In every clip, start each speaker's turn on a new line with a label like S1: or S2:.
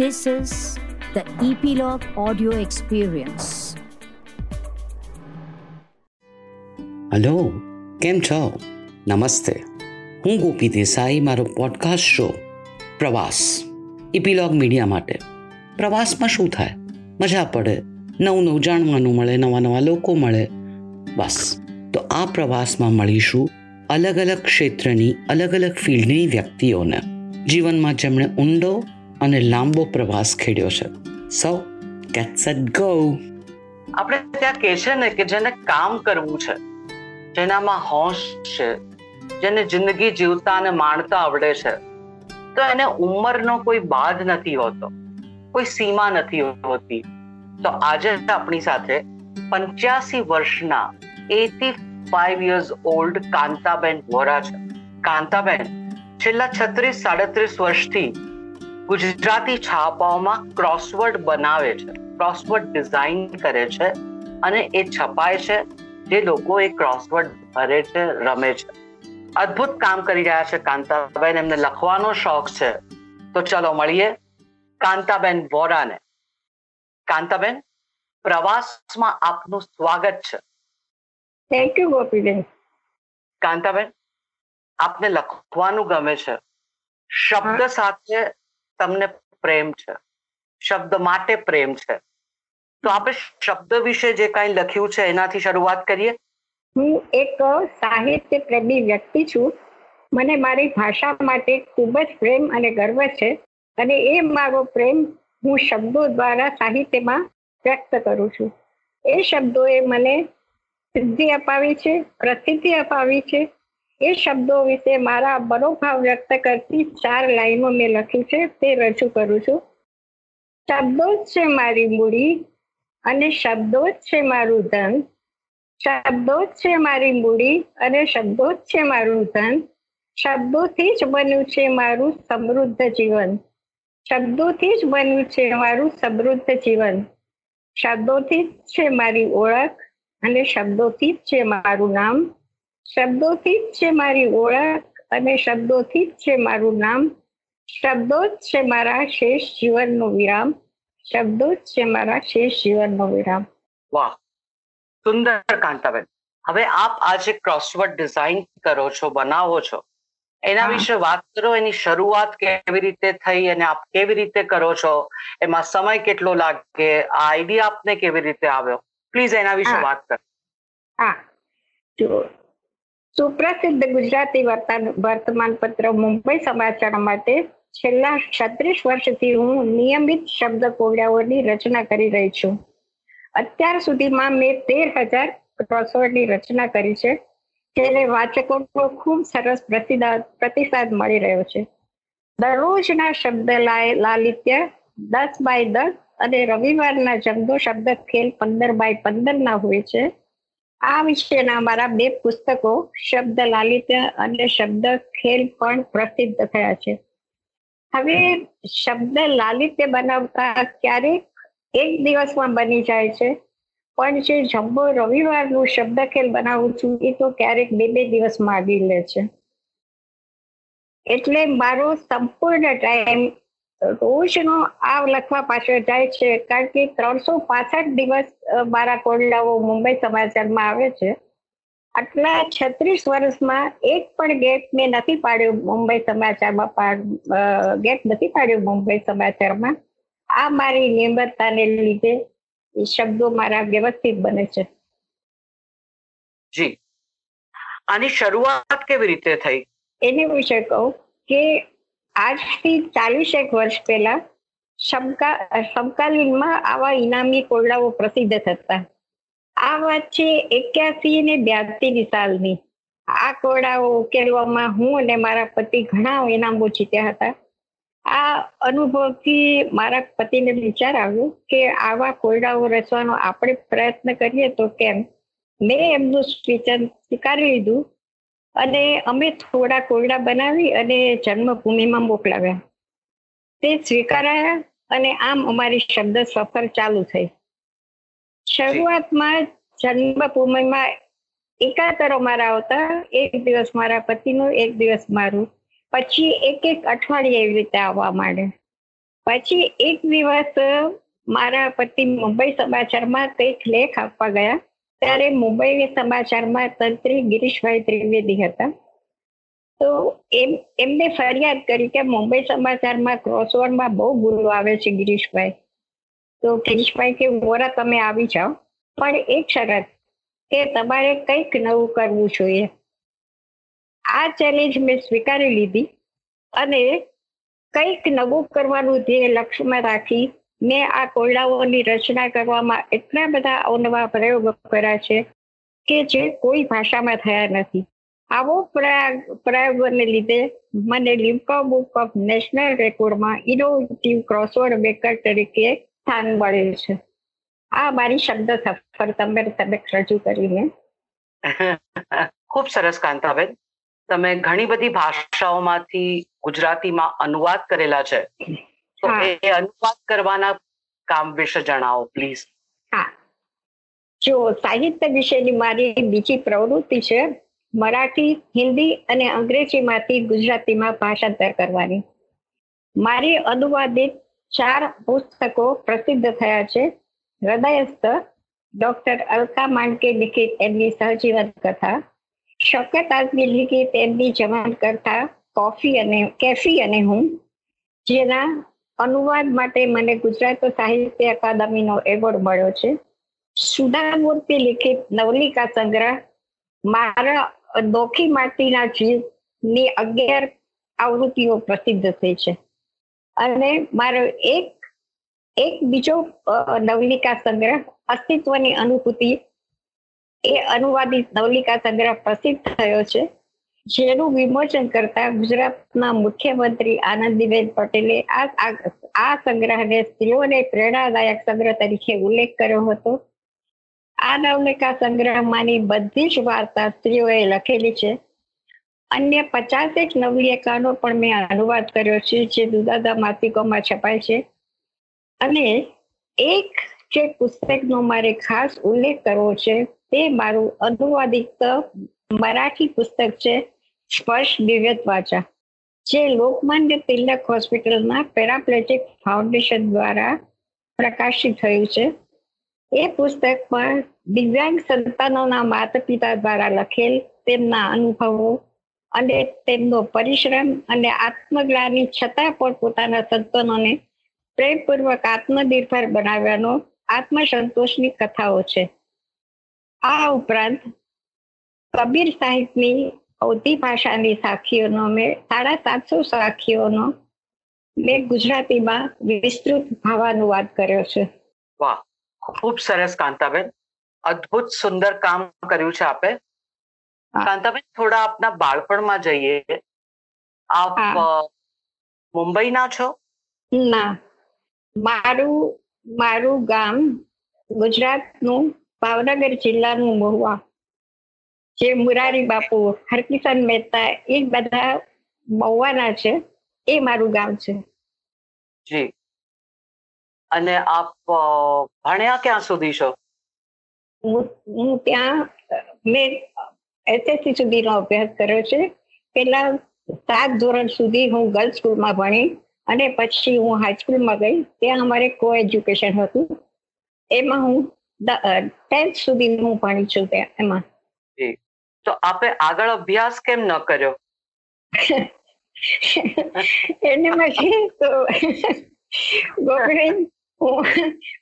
S1: This is the Epilogue Audio Experience.
S2: Hello કેમ છો? નમસ્તે. હું ગોપી દેસાઈ, મારો પોડકાસ્ટ શો પ્રવાસ. ઇપીલોગ મીડિયા માટે. પ્રવાસમાં શું થાય? મજા પડે, નવું નવું જાણવાનું મળે, નવા નવા લોકો મળે. બસ. તો આ પ્રવાસમાં મળીશું અલગ અલગ ક્ષેત્રની, અલગ અલગ ફિલ્ડની વ્યક્તિઓને. જીવનમાં જેમણે ઊંડો અને લાંબો પ્રવાસ ખેડ્યો છે. સો ગેટ્સ એટ ગો આપણે ત્યાં કહે છે ને કે જેને કામ કરવું છે, જેનામાં હોશ છે, જેને જિંદગી જીવતા અને માણતા આવડે છે, તો એને ઉંમરનો કોઈ બાદ નથી હોતો, કોઈ સીમા નથી હોતી. તો આજે આપણી સાથે પંચ્યાસી વર્ષના eighty five years old Kantaben Vora છે. કાંતાબેન, છેલ્લા છત્રીસ, સાડત્રીસ વર્ષથી ગુજરાતી છાપાઓમાં ક્રોસવર્ડ બનાવે છે. ક્રોસવર્ડ ડિઝાઇન કરે છે અને એ છપાય છે. જે લોકો એ ક્રોસવર્ડ ભરે છે રમે છે. અદ્ભુત કામ કરી રહ્યા છે કાંતાબેન. એમને લખવાનો શોખ છે. તો ચલો મળીએ કાંતાબેન વોરાને. કાંતાબેન પ્રવાસમાં આપનું સ્વાગત છે.
S3: Thank you Gopiben.
S2: કાંતાબેન આપને લખવાનું ગમે છે. શબ્દ સાથે તમને પ્રેમ છે. શબ્દ માટે પ્રેમ છે. તો આપણે શબ્દ વિશે જે કાંઈ લખ્યું છે એનાથી શરૂઆત કરીએ.
S3: હું એક સાહિત્ય પ્રેમી વ્યક્તિ છું. મને મારી ભાષા માટે ખૂબ જ પ્રેમ અને ગર્વ છે અને એ મારો પ્રેમ હું શબ્દો દ્વારા સાહિત્યમાં વ્યક્ત કરું છું. એ શબ્દોએ મને સિદ્ધિ અપાવી છે, પ્રસિદ્ધિ અપાવી છે એ શબ્દો વિશે મારા મનોભાવ વ્યક્ત કરતી ચાર લાઈનો મેં લખી છે, તે રજૂ કરું છું. શબ્દો જ છે મારી મૂડી અને શબ્દો જ છે મારું ધન. શબ્દો જ છે મારી મૂડી અને શબ્દો જ છે મારું ધન. શબ્દોથી જ બન્યું છે મારું સમૃદ્ધ જીવન. શબ્દોથી જ બન્યું છે મારું સમૃદ્ધ જીવન. શબ્દોથી જ છે મારી ઓળખ અને શબ્દોથી જ છે મારું નામ. શબ્દોથી જ છે મારી ઓળખ અને શબ્દોથી જ છે મારું નામ. શબ્દો જ છે મારા શેષ જીવનનો વિરામ. શબ્દો જ છે મારા શેષ જીવનનો વિરામ.
S2: વાહ સુંદર કાંતાબેન. હવે આપ આજે ક્રોસવર્ડ ડિઝાઇન કરો છો બનાવો છો એના વિશે વાત કરો એની શરૂઆત કેવી રીતે થઈ અને આપ કેવી રીતે કરો છો એમાં સમય કેટલો લાગે આ આઈડિયા આપને કેવી રીતે આવ્યો? પ્લીઝ એના વિશે વાત કરો.
S3: હા. જો સુપ્રસિદ્ધ ગુજરાતી વર્તમાન પત્ર મુંબઈ સમાચાર માટે છેલ્લા છત્રીસ વર્ષથી હું નિયમિત શબ્દ કોવડાઓની રચના કરી રહી છું. અત્યાર સુધીમાં મેં તેર હજાર ક્રોસવર્ડની રચના કરી છે, જેને વાચકોનો ખૂબ સરસ પ્રતિસાદ મળી રહ્યો છે. દરરોજના શબ્દ લાલિત્ય, દસ બાય દસ અને રવિવારના જમદો શબ્દ ખેલ પંદર બાય પંદર ના હોય છે. આ વિશેના મારા બે પુસ્તકો, શબ્દ લાલિત્ય અને શબ્દ ખેલ પણ પ્રસિદ્ધ થયા છે. હવે શબ્દ લાલિત્ય બનાવતા ક્યારેક એક દિવસમાં બની જાય છે, પણ જે જમ્બો રવિવારનું શબ્દ ખેલ બનાવું છું, એ તો ક્યારેક બે બે દિવસમાં આવી લે છે. એટલે મારો સંપૂર્ણ ટાઈમ રોજનો આ લખવા પાછળ જાય છે કારણ કે ત્રણસો પાસઠ દિવસ મારા કોરડાઓ મુંબઈ સમાચારમાં આવે છે. આટલા છત્રીસ વર્ષમાં એક પણ ગેટ મેં નથી પાડ્યો મુંબઈ સમાચારમાં ગેટ નથી પાડ્યો મુંબઈ સમાચારમાં. આ મારી નિયમિતતાને લીધે શબ્દો મારા વ્યવસ્થિત બને છે.
S2: જી. આની શરૂઆત કેવી રીતે થઈ?
S3: એને વિશે કહું કે આજથી ચાલીસેક વર્ષ પહેલા સમકાલીનમાં આવા ઇનામી કોરડાઓ પ્રસિદ્ધ થતા. આ વાત છે એક્યાસી ને બ્યાસી ની સાલની. આ કોરડાઓ ઉકેલવામાં હું અને મારા પતિ ઘણા ઇનામો જીત્યા હતા. આ અનુભવથી મારા પતિને વિચાર આવ્યો કે આવા કોયડાઓ રચવાનો આપણે પ્રયત્ન કરીએ તો કેમ? મેં એમનું સૂચન સ્વીકારી લીધું અને અમે થોડા કોયડા બનાવી અને જન્મભૂમિમાં મોકલાવ્યા. તે સ્વીકારાયા અને આમ અમારી શબ્દ સફર ચાલુ થઈ. શરૂઆતમાં જન્મભૂમિમાં એકાતર અમારા આવતા, એક દિવસ મારા પતિનું, એક દિવસ મારું. પછી એક એક અઠવાડિયે એવી રીતે આવવા માંડે. પછી એક દિવસ મારા પતિ મુંબઈ સમાચારમાં કંઈક લેખ આપવા ગયા. ત્યારે મુંબઈ સમાચારમાં તંત્રી ગિરીશભાઈ ત્રિવેદી હતા. તો એમ, એમને ફરિયાદ કરી કે મુંબઈ સમાચારમાં ક્રોસવર્ડમાં બહુ ભૂલો આવે છે ગિરીશભાઈ. તો ગિરીશભાઈ કે વોરા તમે આવી જાઓ. પણ એક શરત કે તમારે કંઈક નવું કરવું જોઈએ. આ ચેલેન્જ મેં સ્વીકારી લીધી અને કંઈક નવું કરવાનું ધ્યેય લક્ષ્યમાં રાખી મેં આ કોયડાઓની રચના કરવામાં એટલા બધા અવનવા પ્રયોગો કર્યા છે કે જે કોઈ ભાષામાં થયા નથી. આવો પ્રયોગ, પ્રયોગોને લીધે મને લિમ્કા બુક ઓફ નેશનલ રેકોર્ડમાં ઇનોવેટિવ ક્રોસવર્ડ મેકર તરીકે સ્થાન મળે છે. આ મારી શબ્દ સફર તમે તમે રજૂ કરીને.
S2: ખૂબ સરસ, કાંતાબેન. તમે ઘણી બધી ભાષાઓમાંથી ગુજરાતીમાં અનુવાદ કરેલા છે. તો એ અનુવાદ કરવાના કામ વિશે જણાવો પ્લીઝ
S3: હા. જો સાહિત્ય વિશેની મારી બીજી પ્રવૃત્તિ છે મરાઠી હિન્દી અને અંગ્રેજીમાંથી ગુજરાતીમાં ભાષાંતર કરવાની. મારી અનુવાદિત ચાર પુસ્તકો પ્રસિદ્ધ થયા છે. હૃદયસ્થ ડોક્ટર અલકા માંડકે લિખિત એમની સહજીવન કથા શોકત આઝમી લિખિત એમની જવાન કથા કોફી અને કેફી અને હું જેના અનુવાદ માટે મને ગુજરાત સાહિત્ય અકાદમીનો એવોર્ડ મળ્યો છે. સુધામૂર્તિ લિખિત નવલિકા સંગ્રહ મારા દોખી માટીના જીવની અગિયાર આવૃત્તિઓ પ્રસિદ્ધ થઈ છે. અને મારો એક એક બીજો નવલિકા સંગ્રહ અસ્તિત્વની અનુભૂતિ એ અનુવાદિત નવલિકા સંગ્રહ પ્રસિદ્ધ થયો છે. જેનું વિમોચન કરતા ગુજરાતના મુખ્યમંત્રી આનંદીબેન પટેલે આ સંગ્રહને સ્ત્રીઓને પ્રેરણાદાયક સંગ્રહ તરીકે ઉલ્લેખ કર્યો હતો. આ નવલિકા સંગ્રહમાંની બધી જ વાર્તા સ્ત્રીઓએ લખેલી છે. અન્ય પચાસેક નવલિકાનો પણ મેં અનુવાદ કર્યો છે, જે દુદાદા માસિકોમાં છપાય છે. અને એક જે પુસ્તકનો મારે ખાસ ઉલ્લેખ કરવો છે, તે મારું અનુવાદિત મરાઠી પુસ્તક છે. સ્પર્શ દિવ્યત વાચા. જે લોકમાન્ય તિલક હોસ્પિટલના પેરાપ્લેટિક ફાઉન્ડેશન દ્વારા પ્રકાશિત થયું છે. એ પુસ્તકમાં દિવ્યાંગ સંતાનોના માતા પિતા દ્વારા લખેલ, તેમના અનુભવો અને તેમનો પરિશ્રમ અને આત્મગ્લાની છતાં પણ પોતાના સંતાનોને પ્રેમપૂર્વક આત્મનિર્ભર બનાવ્યાનો આત્મસંતોષની કથાઓ છે. આ ઉપરાંત કબીર સાહિબની અવધી ભાષાની સાખીઓનો મેં સાડા સાતસો સાખીઓનો મેં ગુજરાતીમાં વિસ્તૃત ભાવાનુવાદ કર્યો છે.
S2: વાહ ખૂબ સરસ કાંતાબેન. અદ્ભુત સુંદર કામ કર્યું છે આપે. કાંતાબેન થોડા આપના બાળપણમાં જઈએ. આપ મુંબઈના છો?
S3: ના. મારું મારું ગામ ગુજરાતનું ભાવનગર જિલ્લાનું મહુવા. જે મુરારી બાપુ હરકિશન મહેતા એ બધા મહુવાના છે. એ મારું ગામ છે.
S2: જી. અને આપ ભણ્યા ક્યાં સુધી છો?
S3: હું ત્યાં મેં એસએસસી સુધીનો અભ્યાસ કર્યો છે. પેલા સાત ધોરણ સુધી હું ગર્લ્સ સ્કૂલમાં ભણી અને પછી હું હાઈસ્કૂલમાં ગઈ. ત્યાં અમારે કો એજ્યુકેશન હતું. એમાં હું ટેન્થ સુધી હું ભણી છું ત્યાં એમાં.
S2: તો આપે આગળ અભ્યાસ કેમ ન કર્યો?
S3: એને પછી તો ગોગડી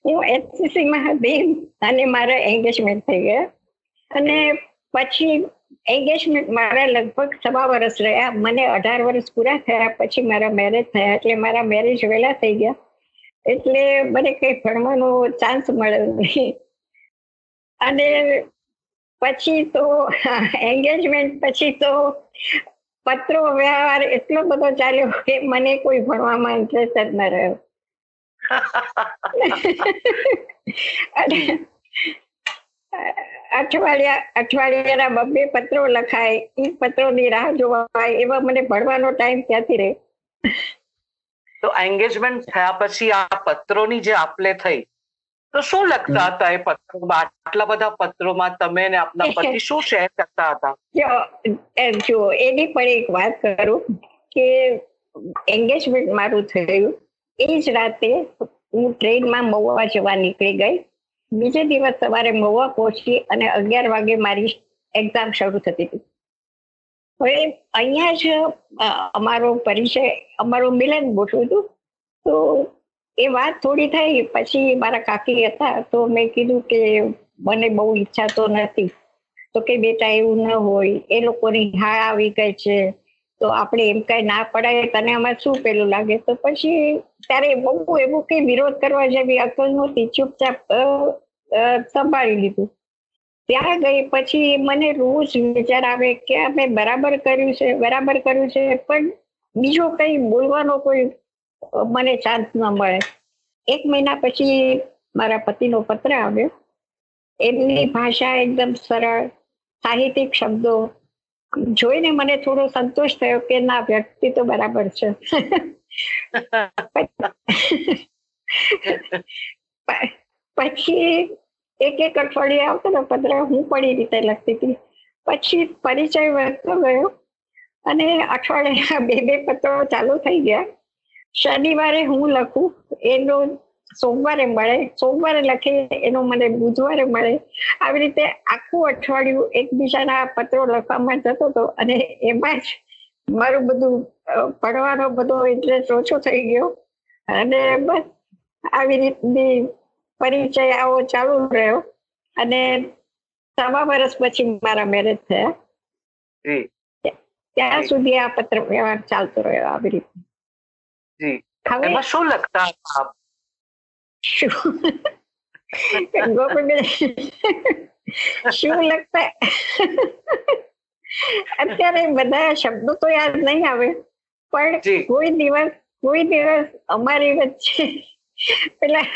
S3: હું એસએસસી માં હતી અને મારા એન્ગેજમેન્ટ થઈ ગયા. અને પછી એન્ગેજમેન્ટ મારા લગભગ સવા વર્ષ રહ્યા. મને અઢાર વર્ષ પૂરા થયા પછી મારા મેરેજ થયા. એટલે મારા મેરેજ વહેલા થઈ ગયા. એટલે મને કઈ ભણવાનો ચાન્સ મળ્યો નહીં. અને પછી તો એન્ગેજમેન્ટ પછી તો પત્રો, વ્યવહાર એટલો બધો ચાલ્યો કે મને કોઈ ભણવામાં ઇન્ટરેસ્ટ જ ન રહ્યો. અઠવાડિયા, અઠવાડિયાના બબ્બે પત્રો લખાય એ પત્રોની રાહ જોવાય, એવા મને ભણવાનો ટાઈમ ક્યાંથી રહે?
S2: તો એન્ગેજમેન્ટ થયા પછી આ પત્રોની જે આપલે થઈ તો શું લખતા હતા એ પત્રોમાં? આટલા બધા પત્રોમાં તમે ને આપના પતિ શું શેર કરતા હતા?
S3: જો એની પણ એક વાત કરું કે એન્ગેજમેન્ટ મારું થયું. એ જ રાતે હું ટ્રેનમાં મહુવા જવા નીકળી ગઈ. બીજે દિવસ સવારે મહુવા પહોંચી અને અગિયાર વાગે મારી એક્ઝામ શરૂ થતી હતી. હવે અહીંયા જ અમારો પરિચય અમારું મિલન ગોઠવ્યું હતું. તો એ વાત થોડી થઈ, પછી મારા કાકી હતા તો મેં કીધું કે મને બહુ ઈચ્છા તો નથી. તો કે બેટા એવું ન હોય, એ લોકોની હા આવી ગઈ છે. તો આપણે એમ કઈ ના પડાય, તને આમાં શું પેલું લાગે? તો પછી ત્યારે બહુ એવું કઈ વિરોધ કરવા જેવી અકલ નહોતી, ચૂપચાપ સંભાળી લીધું. ત્યાં ગઈ પછી મને રોજ વિચાર આવે કે અમે બરાબર કર્યું છે, બરાબર કર્યું છે, પણ બીજો કઈ બોલવાનો કોઈ મને શાંત ન મળે. એક મહિના પછી મારા પતિનો પત્ર આવ્યો. એમની ભાષા એકદમ સરળ સાહિત્યિક શબ્દો. જોઈને મને થોડો સંતોષ થયો કે ના વ્યક્તિ તો બરાબર છે. પછી એક એક અઠવાડિયે આવતો ને પત્ર હું પણ એ રીતે લખતી હતી. પછી પરિચય વધતો ગયો અને અઠવાડિયા બે બે પત્રો ચાલુ થઈ ગયા. શનિવારે હું લખું? એનો સોમવારે મળે. સોમવારે લખે એનો મને બુધવારે મળે. આવી રીતે આખું અઠવાડિયું એકબીજાના પત્રો લખવામાં જતો હતો અને એમાં જ મારું બધું ભણવાનો બધો ઇન્ટરેસ્ટ ઓછો થઈ ગયો. અને બસ આવી રીતની પરિચય આવો ચાલુ રહ્યો. અને સવા વર્ષ પછી મારા મેરેજ થયા. ત્યાં સુધી આ પત્ર વ્યવહાર ચાલતો રહ્યો આવી રીતે.
S4: હવે શું લખતા આપ?
S3: શું શું લખતા? અત્યારે બધા શબ્દો તો યાદ નહીં આવે પણ કોઈ દિવસ કોઈ દિવસ અમારી વચ્ચે પેલા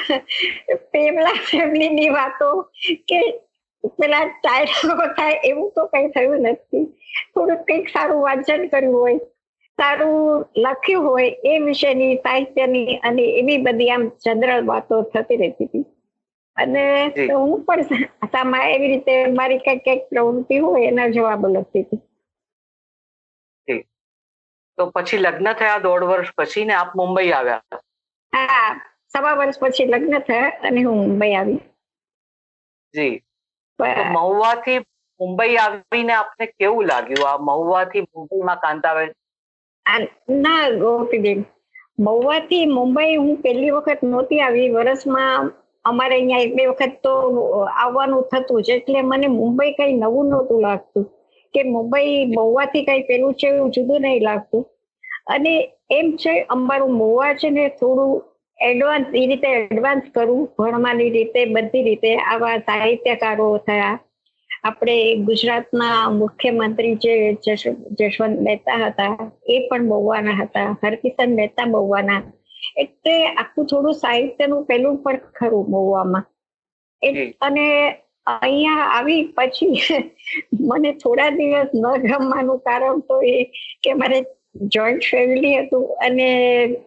S3: પેલા ફેમિલી ની વાતો કે પેલા ટાયરો થાય એવું તો કઈ થયું નથી. થોડુંક કંઈક સારું વાંચન કર્યું હોય. સારું લખ્યું હોય એ વિશેની સાહિત્યની અને એવી બધી આમ જનરલ વાતો થતી રહેતી હતી. અને હું પણ સામા એવી રીતે મારી કઈ કંઈક પ્રવૃત્તિ હોય એના જવાબો લખતી હતી.
S4: તો પછી લગ્ન થયા દોઢ વર્ષ પછી ને આપ મુંબઈ આવ્યા?
S3: હા સવા વર્ષ પછી લગ્ન થયા અને હું મુંબઈ આવી.
S4: જી. મહુવાથી મુંબઈ આવીને આપને કેવું લાગ્યું? આ મહુવા થી મુંબઈમાં કાંતાબેન
S3: ના, ગોપીબેન. મહુવાથી મુંબઈ હું પહેલી વખત નહોતી આવી. વર્ષમાં અમારે અહીંયા એક બે વખત તો આવવાનું થતું જ. એટલે મને મુંબઈ કઈ નવું નહોતું લાગતું. કે મુંબઈ મહુવાથી કઈ પેલું છે એવું જુદું નહીં લાગતું. અને એમ છે, અમારું મહુવા છે ને થોડું એડવાન્સ એ રીતે એડવાન્સ કરવું ભણવાની રીતે, બધી રીતે આવા સાહિત્યકારો થયા. આપણે ગુજરાતના મુખ્યમંત્રી જે જશવંત મહેતા હતા એ પણ બહુવાના હતા હરકિશન મહેતા બહુવાના. એટલે આખું થોડું સાહિત્યનું પેલું પણ ખરું બહુવામાં. અને અહીંયા આવી પછી મને થોડા દિવસ ન ગમવાનું કારણ તો એ કે મારે જોઈન્ટ ફેમિલી હતું અને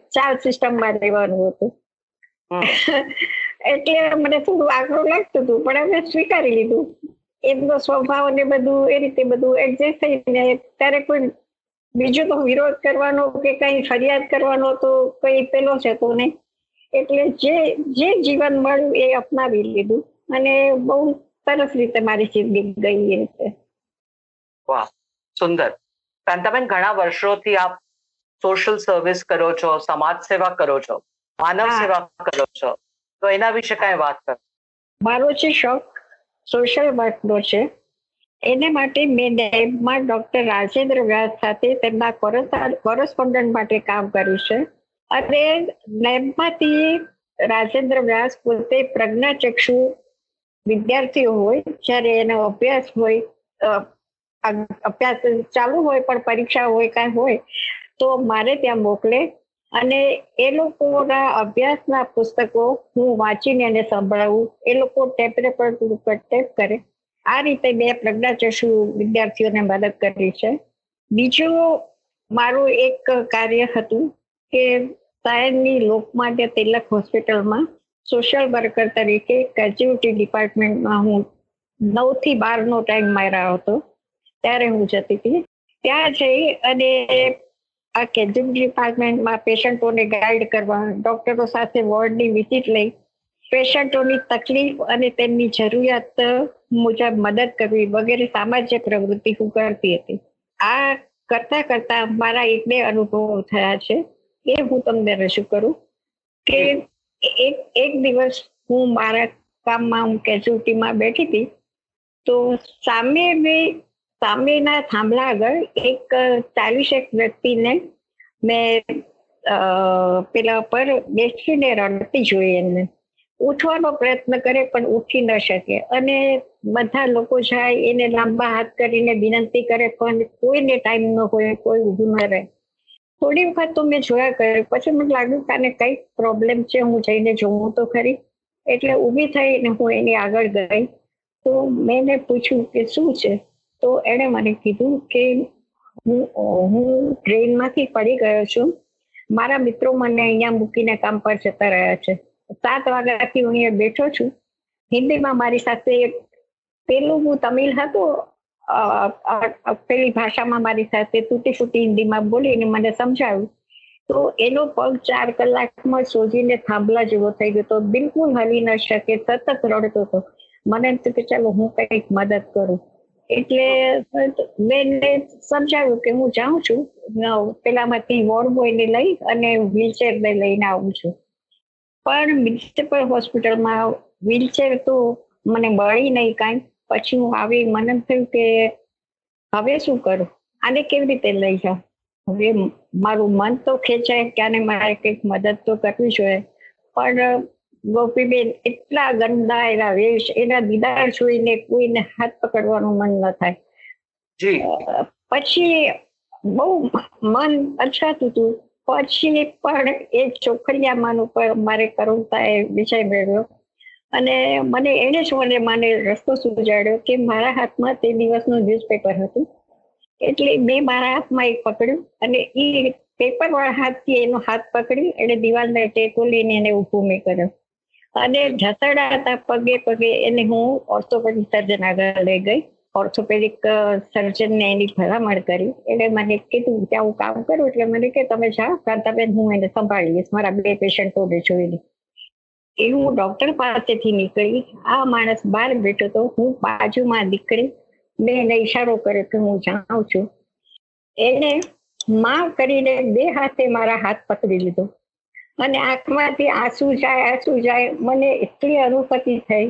S3: ચાર સિસ્ટમમાં રહેવાનું હતું. એટલે મને થોડું આગ્રહ લાગતું હતું પણ અમે સ્વીકારી લીધું. એમનો સ્વભાવ ને બધું એ રીતે બધું એડજસ્ટ થઈને ત્યારે કોઈ બીજો તો વિરોધ કરવાનો કે કઈ ફરિયાદ કરવાનો તો કઈ પેલો છે તો નહીં. એટલે જે જે જીવન મળ્યું એ અપનાવી લીધું. અને બહુ સરસ રીતે મારી જિંદગી ગઈ એ રીતે.
S4: વાહ સુંદર. કાંતાબેન ઘણા વર્ષોથી આપ સોશિયલ સર્વિસ કરો છો સમાજ સેવા કરો છો માનવ સેવા કરો છો. તો એના વિશે કઈ વાત કરો.
S3: મારો છે શોખ. સોશિયલ વર્કનો છે. એને માટે મેં નેબમાં ડૉક્ટર રાજેન્દ્ર વ્યાસ સાથે તેમના કોરસ્પોન્ડન્ટ માટે કામ કર્યું છે. અને નેબમાંથી રાજેન્દ્ર વ્યાસ પોતે પ્રજ્ઞાચક્ષુ વિદ્યાર્થીઓ હોય, જ્યારે એનો અભ્યાસ હોય અભ્યાસ ચાલુ હોય, પણ પરીક્ષા હોય, કાંઈ હોય, તો મારે ત્યાં મોકલે અને એ લોકોના અભ્યાસના પુસ્તકો હું વાંચીને એને સંભળાવું, એ લોકો ટેપ રેકોર્ડ ઉપર ટેપ કરે. આ રીતે મેં પ્રજ્ઞાચક્ષુ વિદ્યાર્થીઓને મદદ કરી છે. બીજું મારું એક કાર્ય હતું કે સાયનની લોકમાન્ય તિલક હોસ્પિટલમાં સોશિયલ વર્કર તરીકે કેજ્યુટી ડિપાર્ટમેન્ટમાં હું નવથી બારનો ટાઈમ માર્યો હતો. ત્યારે હું જતી હતી. ત્યાં જઈ અને આ કેજ્યુઅલ ડિપાર્ટમેન્ટમાં પેશન્ટોને ગાઈડ કરવા, ડોક્ટરો સાથે વોર્ડની વિઝિટ લઈ, પેશન્ટોની તકલીફ અને તેમની જરૂરિયાત મુજબ મદદ કરવી વગેરે સામાજિક પ્રવૃત્તિ હું કરતી હતી. આ કરતા કરતા મારા એક બે અનુભવો થયા છે. એ હું તમને રજૂ કરું કે એક એક દિવસ હું મારા કામમાં, હું કેજ્યુલિટીમાં બેઠી હતી, તો સામે સામેના થાંભલા આગળ એક ચાલીસેક વ્યક્તિને મેં પેલા પર બેસીને રડતી જોઈ એને ઉઠવાનો પ્રયત્ન કરે પણ ઉઠી ન શકે. અને બધા લોકો જાય, એને લાંબા હાથ કરીને વિનંતી કરે, પણ કોઈને ટાઈમ ન હોય, કોઈ ઊભું ન રહે. થોડી વખત તો મેં જોયા કર્યું. પછી મને લાગ્યું કે આને કઈ પ્રોબ્લેમ છે, હું જઈને જોઉં તો ખરી. એટલે ઊભી થઈને હું એની આગળ ગઈ. તો મેં પૂછ્યું કે શું છે? તો એણે મને કીધું કે હું હું ટ્રેનમાંથી પડી ગયો છું. મારા મિત્રો મને અહીંયા મૂકીને કામ પર જતા રહ્યા છે. સાત વાગ્યાથી હું અહીંયા બેઠો છું. હિન્દીમાં મારી સાથે પેલું હું તમિલ હતું પેલી ભાષામાં મારી સાથે તૂટી ફૂટી હિન્દીમાં બોલીને મને સમજાવ્યું. તો એનો પગ ચાર કલાકમાં સોજીને થાંભલા જેવો થઈ ગયો તો બિલકુલ હલી ન શકે, સતત રડતો હતો. મને એમ કે ચાલો હું કંઈક મદદ કરું. એટલે મેં સમજાવ્યું કે હું જાઉં છું. પેલામાંથી વોર્ડ લઈ અને વ્હીલચેર ને લઈને આવું છું. પણ મ્યુનિસિપલ હોસ્પિટલમાં વ્હીલચેર તો મને મળી નહીં કાંઈ. પછી હું આવી મને થયું કે હવે શું કરું? આને કેવી રીતે લઈ જાઉં? હવે મારું મન તો ખેંચાય કે આને મારે કંઈક મદદ તો કરવી જોઈએ. પણ ગોપીબેન એટલા ગંદા એના વેશ એના દીદાર જોઈને કોઈને હાથ પકડવાનું મન ન થાય. પછી બહુ મન અછાતું હતું. પછી પણ એ ચોખડિયામાં ઉપર મારે કરુણતા એ વિષય મેળવ્યો. અને મને એને જ મને મને રસ્તો સુજાડ્યો કે મારા હાથમાં તે દિવસનું ન્યૂઝપેપર હતું. એટલે મેં મારા હાથમાં એક પકડ્યું અને એ પેપર વાળા હાથથી એનો હાથ પકડી એને દિવાલને ટેકો લઈને એને ઊભું મેં કર્યો. અને ઢસડાતા પગે પગે એને હું ઓર્થોપેડિક સર્જન આગળ લઈ ગઈ. ઓર્થોપેડિક સર્જનને એની ભલામણ કરી. એટલે મને કીધું ત્યાં હું કામ કરું એટલે મને કે તમે જાઓ કાંતાબેન હું એને સંભાળીશ. મારા બે પેશન્ટોને જોઈને એ હું ડોક્ટર પાસેથી નીકળી. આ માણસ બહાર બેઠો તો હું બાજુમાં દીકરી મેં એને ઈશારો કર્યો કે હું જાઉં છું. એને માં કરીને બે હાથે મારા હાથ પકડી લીધો. અને આંખમાંથી આંસુ જાય આંસુ જાય મને એટલી અનુભૂતિ થઈ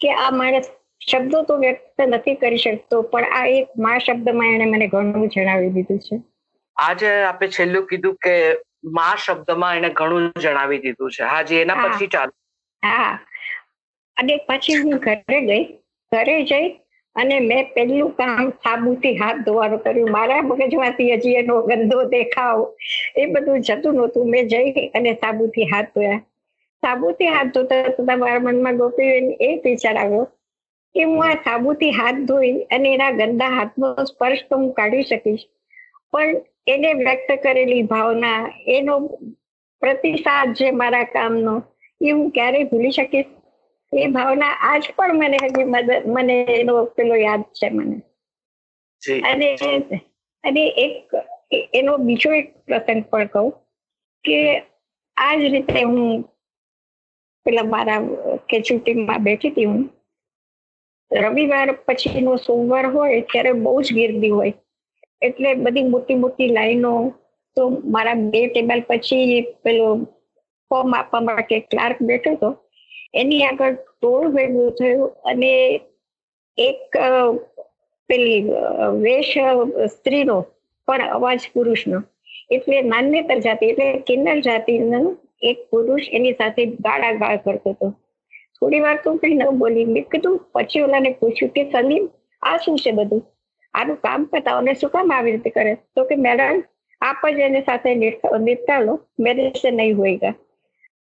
S3: કે આ માણસ શબ્દો તો વ્યક્ત નથી કરી શકતો પણ આ એક મા શબ્દમાં એને મને ઘણું જણાવી દીધું છે.
S4: આજે આપણે છેલ્લું કીધું કે મા શબ્દમાં એને ઘણું જણાવી દીધું છે. આજે એના પછી ચાલુ.
S3: હા. અને પછી હું ઘરે ગઈ ઘરે જઈ અને મેં પહેલું કામ સાબુથી હાથ ધોવાનું કર્યું. મારા મગજમાંથી હજી એનો ગંદો દેખાવ. એ બધું જતું નહોતું. મેં જઈ અને સાબુથી હાથ ધોયા. સાબુથી હાથ ધોતા થતા મારા મનમાં ગોપી એ વિચાર આવ્યો કે હું આ સાબુથી હાથ ધોઈ અને એના ગંદા હાથનો સ્પર્શ તો હું કાઢી શકીશ. પણ એને વ્યક્ત કરેલી ભાવના, એનો પ્રતિસાદ જે મારા કામનો, એ હું ક્યારેય ભૂલી શકીશ. એ ભાવના આજ પણ મને હજી મદદ મને એનો પેલો યાદ છે મને. અને અને એક એનો બીજો એક પ્રસંગ પણ કહું કે આ જ રીતે હું પેલા મારા કેચ્યુટીમાં બેઠી હતી હું. રવિવાર પછીનો સોમવાર હોય ત્યારે બહુ જ ગીરદી હોય. એટલે બધી મોટી મોટી લાઈનો તો મારા બે ટેબલ પછી પેલો ફોર્મ આપવા માટે ક્લાર્ક બેઠો હતો. એની આગળ ટોળ ભેગું થયું અને એક પેલી વેશ સ્ત્રીનો પણ અવાજ પુરુષનો. એટલે માન્યતર જાતિ, એટલે કિન્નર જાતિનો એક પુરુષ એની સાથે ગાળા ગાળ કરતો હતો. થોડી વાર તો કઈ ન બોલી મેં કીધું, પછી ઓલાને પૂછ્યું કે સલીમ, આ શું છે બધું? આનું કામ કરતા અને શું કામ આવી રીતે કરે? તો કે, મેડમ, આપ જ એની સાથે નિપટાલો. મેરે સે નહીં હોયગા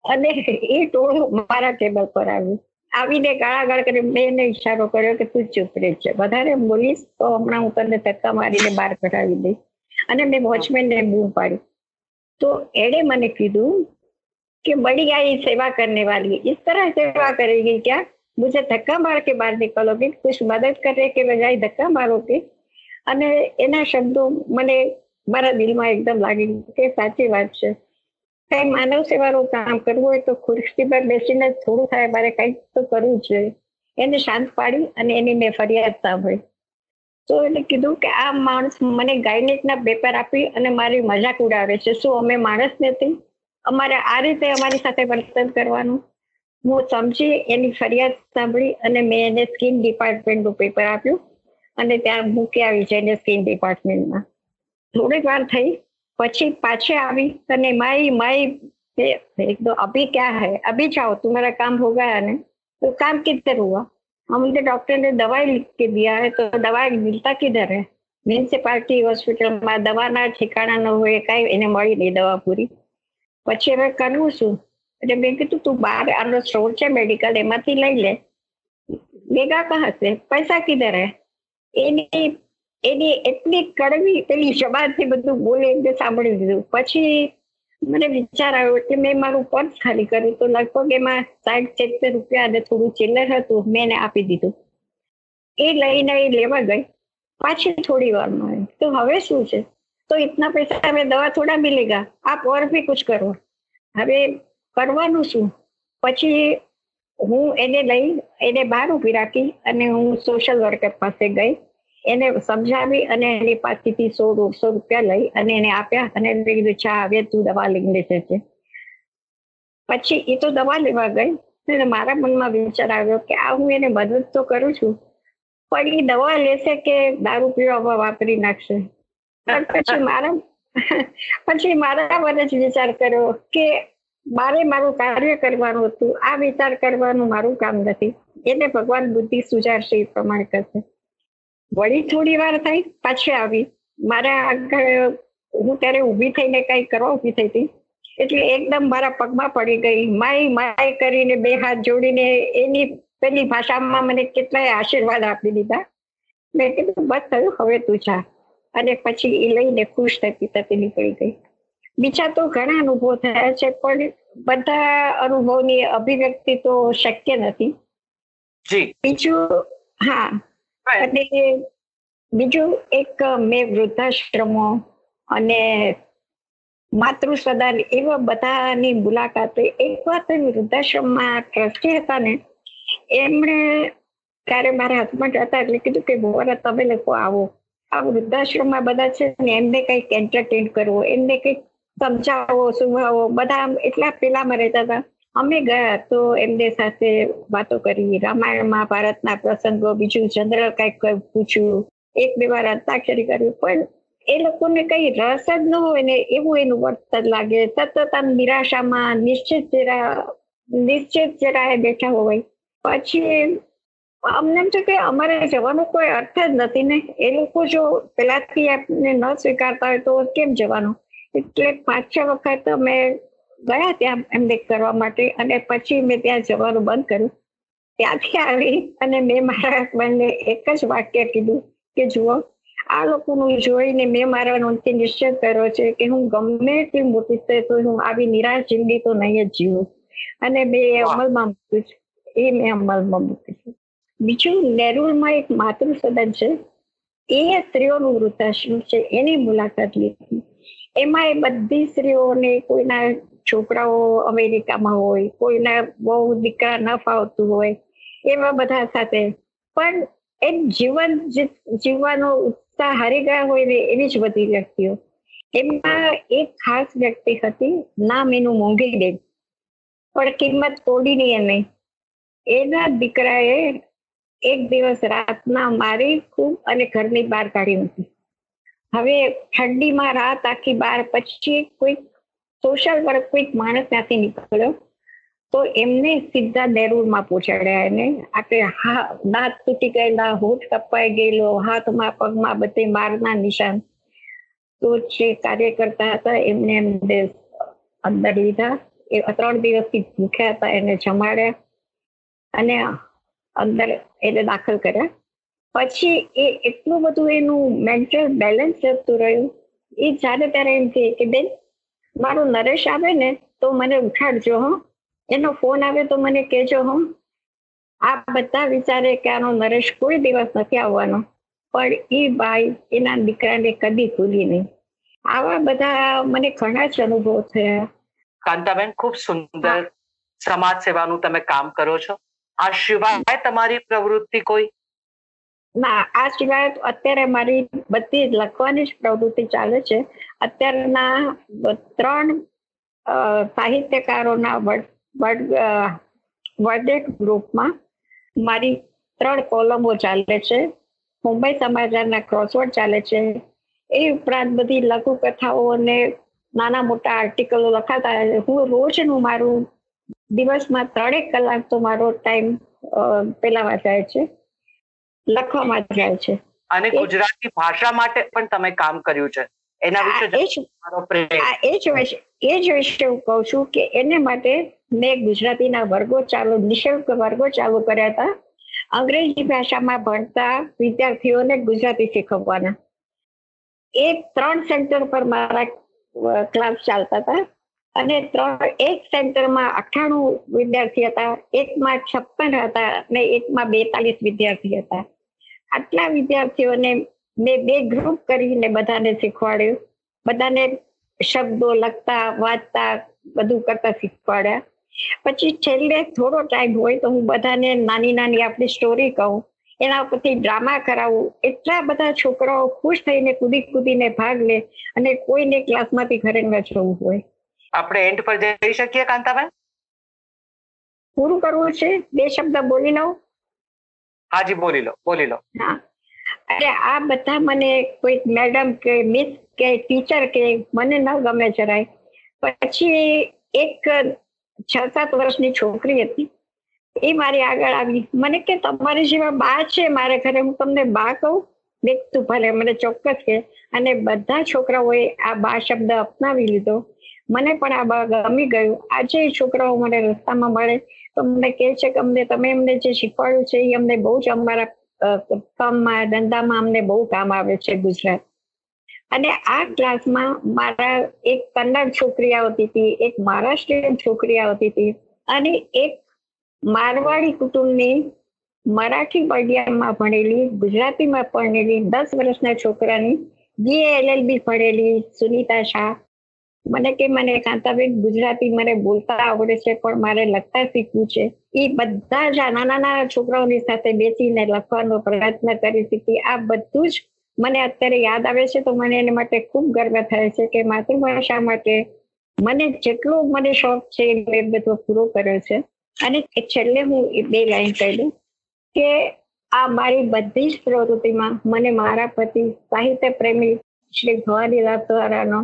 S3: અને એ ટોળું મારા ટેબલ પર આવ્યું આવીને ગાળાગાળ કરી મેં એને ઈશારો કર્યો કે તું ચૂપ છે વધારે બોલીશ તો હમણાં હું તને ધક્કા મારીને બહાર કઢાવી દઈશ અને મેં વોચમેનને બૂમ પાડી તો એણે મને કીધું कि बड़ी आई सेवा करने वाली इस तरह सेवा करेगी क्या मुझे धक्का मार के बाहर निकलोगे कुछ मदद करने के बजाय ધક્કા મારોગે અને એના શબ્દો મને મારા દિલમાં એકદમ લાગી ગયું કે સાચી વાત છે કઈ માનવ સેવાનું કામ કરવું હોય તો ખુરશી પર બેસીને થોડું થાય, મારે કંઈક તો કરવું જ જોઈએ. એને શાંત પાડી અને એની મેં ફરિયાદ સાંભળી. તો એને કીધું કે આ માણસ મને ગાયનેકના પેપર આપી અને મારી મજાક ઉડાવે છે. શું અમે માણસ નથી? અમારે આ રીતે અમારી સાથે વર્તન કરવાનું? હું સમજી એની ફરિયાદ સાંભળી અને મેં એને સ્કિન ડિપાર્ટમેન્ટનું પેપર આપ્યું અને ત્યાં મૂકી આવી છે એને સ્કિન ડિપાર્ટમેન્ટમાં. થોડીક વાર થઈ પછી पाछे આવી અને માય માય એક તો અભી ક્યાં હૈ? અભી જાઓ तुम्हारा काम हो गया ને? तो काम किधर हुआ हमने डॉक्टर ने दवाई लिख के दिया है तो दवाई मिलता किधर है મ્યુનિસિપાલિટી હોસ્પિટલમાં દવાના ઠેકાણા ન હોય, કાંઈ એને મળી નહીં દવા પૂરી. પછી હવે કરવું શું? એટલે મેં કીધું, તું બહાર આનો સ્ટોર છે મેડિકલ એમાંથી લઈ લે. ભેગા છે, પૈસા કિધર હે? એની એની એટલી કડવી પેલી જબાનથી બધું બોલે એટલે સાંભળી દીધું પછી મને વિચાર આવ્યો એટલે મેં મારું પર્સ ખાલી કર્યું તો લગભગ એમાં સાઠ સિત્તેર રૂપિયા અને થોડું ચિલ્લર હતું, મેં એને આપી દીધું. એ લઈને એ લેવા ગઈ. પાછી થોડી વારમાં તો હવે શું છે? તો ઇતના પૈસા મેં દવા થોડા મિલેગા આપ ઓર ભી કુછ કરો. હવે કરવાનું શું? પછી હું એને લઈ, એને બહાર ઊભી રાખી અને હું સોશિયલ વર્કર પાસે ગઈ. એને સમજાવી અને એની પાસેથી સો દોઢસો રૂપિયા લઈ અને એને આપ્યા અને એને કીધું, ચા હવે તું દવા લઈને લેશે પછી એ તો દવા લેવા ગઈ અને મારા મનમાં વિચાર આવ્યો કે આ હું એને મદદ તો કરું છું, પણ એ દવા લેશે કે દારૂ પીવા વાપરી નાખશે? પછી મારા પછી મારા મને જ વિચાર કર્યો કે મારે મારું કાર્ય કરવાનું હતું, આ વિચાર કરવાનું મારું કામ નથી. એને ભગવાન બુદ્ધિ સુજારશે એ પ્રમાણે કરશે. વળી થોડી વાર થઈ પાછી આવી. મારા આગળ હું ત્યારે ઊભી થઈને કઈ કરવા ઊભી થઈ હતી. એટલે એકદમ મારા પગમાં પડી ગઈ. માય માય કરીને બે હાથ જોડીને એની પેલી ભાષામાં મને કેટલાય આશીર્વાદ આપી દીધા. મેં કીધું બસ થયું હવે તું જા. અને પછી એ લઈને ખુશ થતી થતી નીકળી ગઈ. બીજા તો ઘણા અનુભવ થયા છે પણ બધા અનુભવની અભિવ્યક્તિ તો શક્ય નથી. બીજું હા. અને બીજું એક મેં વૃદ્ધાશ્રમો અને માતૃ સદન એવા બધાની મુલાકાત એક વાત વૃદ્ધાશ્રમમાં ટ્રસ્ટી હતા ને, એમણે ત્યારે મારા હસબન્ડ હતા એટલે કીધું કે બોરા તમે લોકો આવો. આ વૃદ્ધાશ્રમમાં બધા છે ને, એમને કંઈક એન્ટરટેન કરવો, એમને કંઈક સમજાવો સુભાવો બધા એટલા પેલામાં રહેતા હતા. અમે ગયા તો એમને સાથે વાતો કરી, રામાયણ, મહાભારતના પ્રસંગો, બીજું જનરલ કંઈક પૂછ્યું, એક બે વાર અંતાક્ષરી કર્યું. પણ એ લોકોને કઈ રસ જ ન હોય ને એવું એનું વર્તન લાગે. સતત નિરાશામાં નિશ્ચિત જરા નિશ્ચિત જરા બેઠા હોય. પછી અમને એમ છે કે અમારે જવાનો કોઈ અર્થ જ નથી ને. એ લોકો જો પેલાથી આપને ન સ્વીકારતા હોય તો કેમ જવાનું? એટલે પાંચ છ વખત અમે ગયા ત્યાં એમને કરવા માટે અને પછી મેં ત્યાં જવાનું બંધ કર્યું. ત્યાંથી આવી અને મેં મારા હસબન્ડને એક જ વાક્ય કીધું કે જુઓ આ લોકોનું જોઈને મેં મારા નોંધથી નિશ્ચય કર્યો છે કે હું ગમે તે મોટી થાય તો હું આવી નિરાશ જિંદગી તો નહીં જ જીવું. અને મેં એ અમલમાં મૂક્યું છે. એ મેં અમલમાં મૂક્યું છે. બીજું નેરુલમાં એક માતૃ સદન છે. એ સ્ત્રીઓનું વૃદ્ધાશ્રમ છે. એની મુલાકાત લીધી. એમાં એ બધી સ્ત્રીઓને કોઈના છોકરાઓ અમેરિકામાં હોય, કોઈના બહુ દીકરા ન ફાવતું હોય, એવા બધા સાથે. પણ એ જીવન જીવવાનો ઉત્સાહ હારી ગયા હોય ને એવી જ બધી વ્યક્તિઓ. એમાં એક ખાસ વ્યક્તિ હતી, નામ એનું મોંઘી બેન પણ કિંમત તોડી નહીં નહીં એના દીકરાએ એક દિવસ રાતના મારી ખૂબ અને ઘરની બહાર કાઢી હતી હવે ઠંડીમાં રાત આખી બાર પછી કોઈક સોશિયલ વર્ક કોઈક માણસ ત્યાંથી નીકળ્યો, તો એમને સીધા દેરૂરમાં પહોંચાડ્યા એને. આપણે હા, દાંત તૂટી ગયેલા, હોઠ કપાઈ ગયેલો, હાથમાં, પગમાં બધે મારના નિશાન. તો જે કાર્ય કરતા હતા એમને એમને અંદર લીધા. એ ત્રણ દિવસથી ભૂખ્યા હતા, એને જમાડ્યા અને અંદર એને દાખલ કર્યા. પછી એ એટલું બધું એનું મેન્ટલ બેલેન્સ જતું રહ્યું. એ જ્યારે ત્યારે એમ કે બેન મારું નરેશ આવે ને તો મને ઉઠાડજો હો. એનો ફોન આવે તો મને કહેજો હો. આ બધા વિચારે કે આનો નરેશ કોઈ દિવસ નથી આવવાનો. પણ એ ભાઈ એના દીકરાને કદી ભૂલી નહીં. આવા બધા મને ઘણા જ અનુભવ થયા.
S4: કાંતાબેન ખૂબ સુંદર સમાજ સેવાનું તમે કામ કરો છો. આ સિવાય તમારી પ્રવૃત્તિ કોઈ?
S3: ના, આ સિવાય અત્યારે મારી બધી લખવાની જ પ્રવૃત્તિ ચાલે છે. અત્યારના ત્રણ સાહિત્યકારોના વર્ડેટ ગ્રુપમાં મારી ત્રણ કોલમો ચાલે છે. મુંબઈ સમાચારના ક્રોસવર્ડ ચાલે છે. એ ઉપરાંત બધી લઘુકથાઓ અને નાના મોટા આર્ટિકલો લખાતા હું રોજનું મારું દિવસમાં ત્રણેક કલાક તો મારો ટાઈમ પેલામાં જાય છે. લખવામાં જાય છે.
S4: અને ગુજરાતી ભાષા માટે પણ તમે કામ કર્યું છે. એના વિશે
S3: એ જ વિશે એ જ વિશે હું કહું છું કે એને માટે મેં ગુજરાતીના વર્ગો ચાલુ નિઃશુલ્ક વર્ગો ચાલુ કર્યા હતા. અંગ્રેજી ભાષામાં ભણતા વિદ્યાર્થીઓને ગુજરાતી શીખવવાના. એ ત્રણ સેન્ટર પર મારા ક્લાસ ચાલતા હતા. અને ત્રણ એક સેન્ટરમાં અઠ્ઠાણું વિદ્યાર્થી હતા એકમાં છપ્પન હતા અને એકમાં બેતાલીસ વિદ્યાર્થી હતા. આટલા વિદ્યાર્થીઓને મેં બે ગ્રુપ કરીને બધાને શીખવાડ્યું. બધાને શબ્દો લખતા વાંચતા બધું કરતા શીખવાડ્યા. પછી છેલ્લે થોડો ટાઈમ હોય તો હું બધાને નાની નાની આપણી સ્ટોરી કહું. એના ઉપરથી ડ્રામા કરાવું. એટલા બધા છોકરાઓ ખુશ થઈને કૂદી કૂદીને ભાગ લે અને કોઈને ક્લાસમાંથી ઘરે ન જવું હોય.
S4: આપણે એન્ડ પર જઈ શકીએ કાંતાબેન?
S3: પૂરું કરવું છે. બે શબ્દ બોલી લઉં.
S4: હાજી, બોલી લો બોલી લો.
S3: અરે, આ બધા મને કોઈ મેડમ કે મિસ કે ટીચર કે, મને ન ગમે જરાય. પછી એક છ સાત વર્ષની છોકરી હતી. એ મારી આગળ આવી. મને કે, તમારી જેવા બા છે મારે ઘરે. હું તમને બા કહું? દેખતું ભલે, મને ચોક્કસ કે. અને બધા છોકરાઓએ આ બા શબ્દ અપનાવી લીધો. મને પણ આ બા ગમી ગયું. આજે છોકરાઓ મને રસ્તામાં મળે. તો અમને કહે છે કે અમને તમે એમને જે શીખવાડ્યું છે એ અમને બહુ જ અમારા કામમાં, ધંધામાં અમને બહુ કામ આવે છે ગુજરાત. અને આ ક્લાસમાં મારા એક કન્નડ છોકરી આવતી હતી, એક મહારાષ્ટ્રીયન છોકરી આવતી હતી અને એક મારવાડી કુટુંબની મરાઠી મીડિયમમાં ભણેલી, ગુજરાતીમાં ભણેલી દસ વર્ષના છોકરાની જે એલએલબી ભણેલી સુનિતા શાહ મને કે મને કાંતાબેન ગુજરાતી મને બોલતા આવડે છે, પણ મારે લખતા શીખવું છે. એ બધા જ નાના નાના છોકરાઓની સાથે બેસીને લખવાનો પ્રયત્ન કરી શીખી. આ બધું જ મને અત્યારે યાદ આવે છે, તો મને એને માટે ખૂબ ગર્વ થાય છે કે માતૃભાષા માટે મને જેટલો મને શોખ છે, એ બધો પૂરો કર્યો છે. અને છેલ્લે હું બે લાઈન કહી કે આ મારી બધી જ પ્રવૃત્તિમાં મને મારા પતિ સાહિત્ય પ્રેમી શ્રી ભવાનીદાસ દ્વારાનો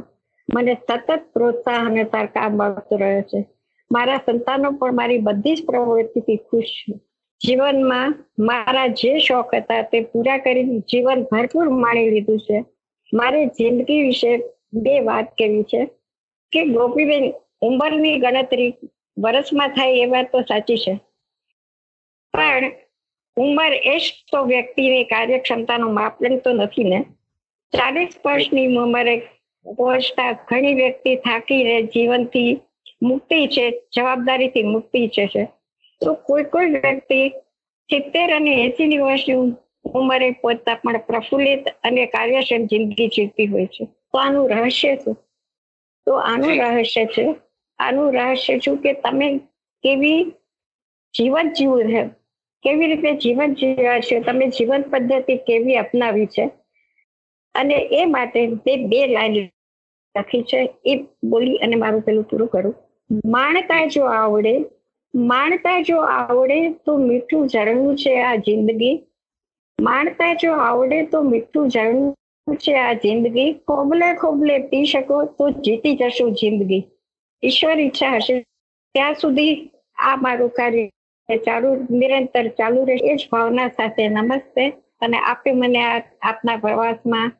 S3: મને સતત પ્રોત્સાહન અને સરકાર મળતો રહ્યો છે. મારા સંતાનો પણ મારી બધી જ પ્રવૃત્તિથી ખુશ છે. જીવનમાં મારા જે શોખ હતા તે પૂરા કરી જીવન ભરપૂર માણી લીધું છે. મારે જિંદગી વિશે બે વાત કરવી છે કે ગોપીબેન ઉંમરની ગણતરી વર્ષમાં થાય એ વાત તો સાચી છે. પણ ઉંમર એ જ તો વ્યક્તિની કાર્યક્ષમતાનું માપદંડ તો નથી ને. ચાલીસ વર્ષની ઉંમરે પહોંચતા ઘણી વ્યક્તિ થાકીને જીવનથી મુક્તિ છે જવાબદારીથી મુક્તિ છે તો કોઈ કોઈ વ્યક્તિ સિત્તેર અને એસી ની વર્ષની ઉંમરે પહોંચતા પણ પ્રફુલ્લિત અને કાર્યક્ષમ જિંદગી જીવતી હોય છે. તો આનું રહસ્ય શું? તો આનું રહસ્ય છે આનું રહસ્ય શું કે તમે કેવી જીવન જીવું છે? કેવી રીતે જીવન જીવ્યા છે? તમે જીવન પદ્ધતિ કેવી અપનાવી છે? અને એ માટે બે બે લાઈન લખી છે. એ બોલી અને મારું પેલું પૂરું કરું. માણતા જો આવડે, માણતા જો આવડે તો મીઠું ઝરણું છે આ જિંદગી. માણતા જો આવડે તો મીઠું ઝરણું છે આ જિંદગી. ખોબલે ખોબલે પી શકો તો જીતી જશો જિંદગી. ઈશ્વર ઈચ્છા હશે. ત્યાં સુધી આ મારું કાર્ય ચાલુ, નિરંતર ચાલુ રહે. એ જ ભાવના સાથે નમસ્તે અને આપે મને આપના પ્રવાસમાં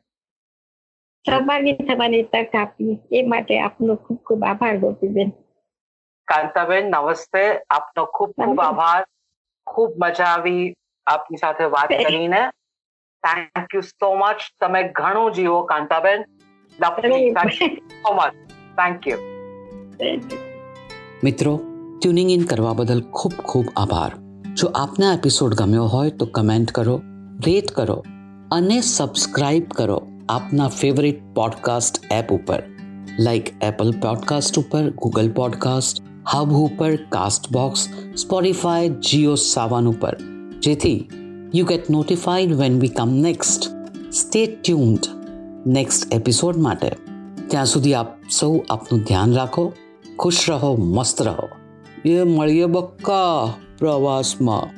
S3: સહભાગી થવાની તક આપી. એ માટે આપનો ખૂબ ખૂબ આભાર ગોપીબેન.
S4: કાંતાબેન નમસ્તે. આપનો ખૂબ ખૂબ આભાર. ખૂબ મજા આવી આપની સાથે વાત કરીને. થેન્ક યુ સો મચ તમે ઘણું જીવો Kantaben. So much thank you
S2: મિત્રો ટ્યુનિંગ ઇન કરવા બદલ ખૂબ ખૂબ આભાર. જો આપને એપિસોડ ગમ્યો હોય તો કમેન્ટ કરો રેટ કરો અને સબસ્ક્રાઇબ કરો. આપના ફેવરિટ પોડકાસ્ટ એપ ઉપર લાઈક એપલ પોડકાસ્ટ ઉપર ગૂગલ પોડકાસ્ટ હબ ઉપર cast box Spotify Jio Saavn ઉપર જેથી you get notified when we come next stay tuned next episode માટે ત્યાં સુધી આપ સૌ આપનું ધ્યાન રાખો ખુશ રહો મસ્ત રહો એ મળીએ બક્કા પ્રવાસમાં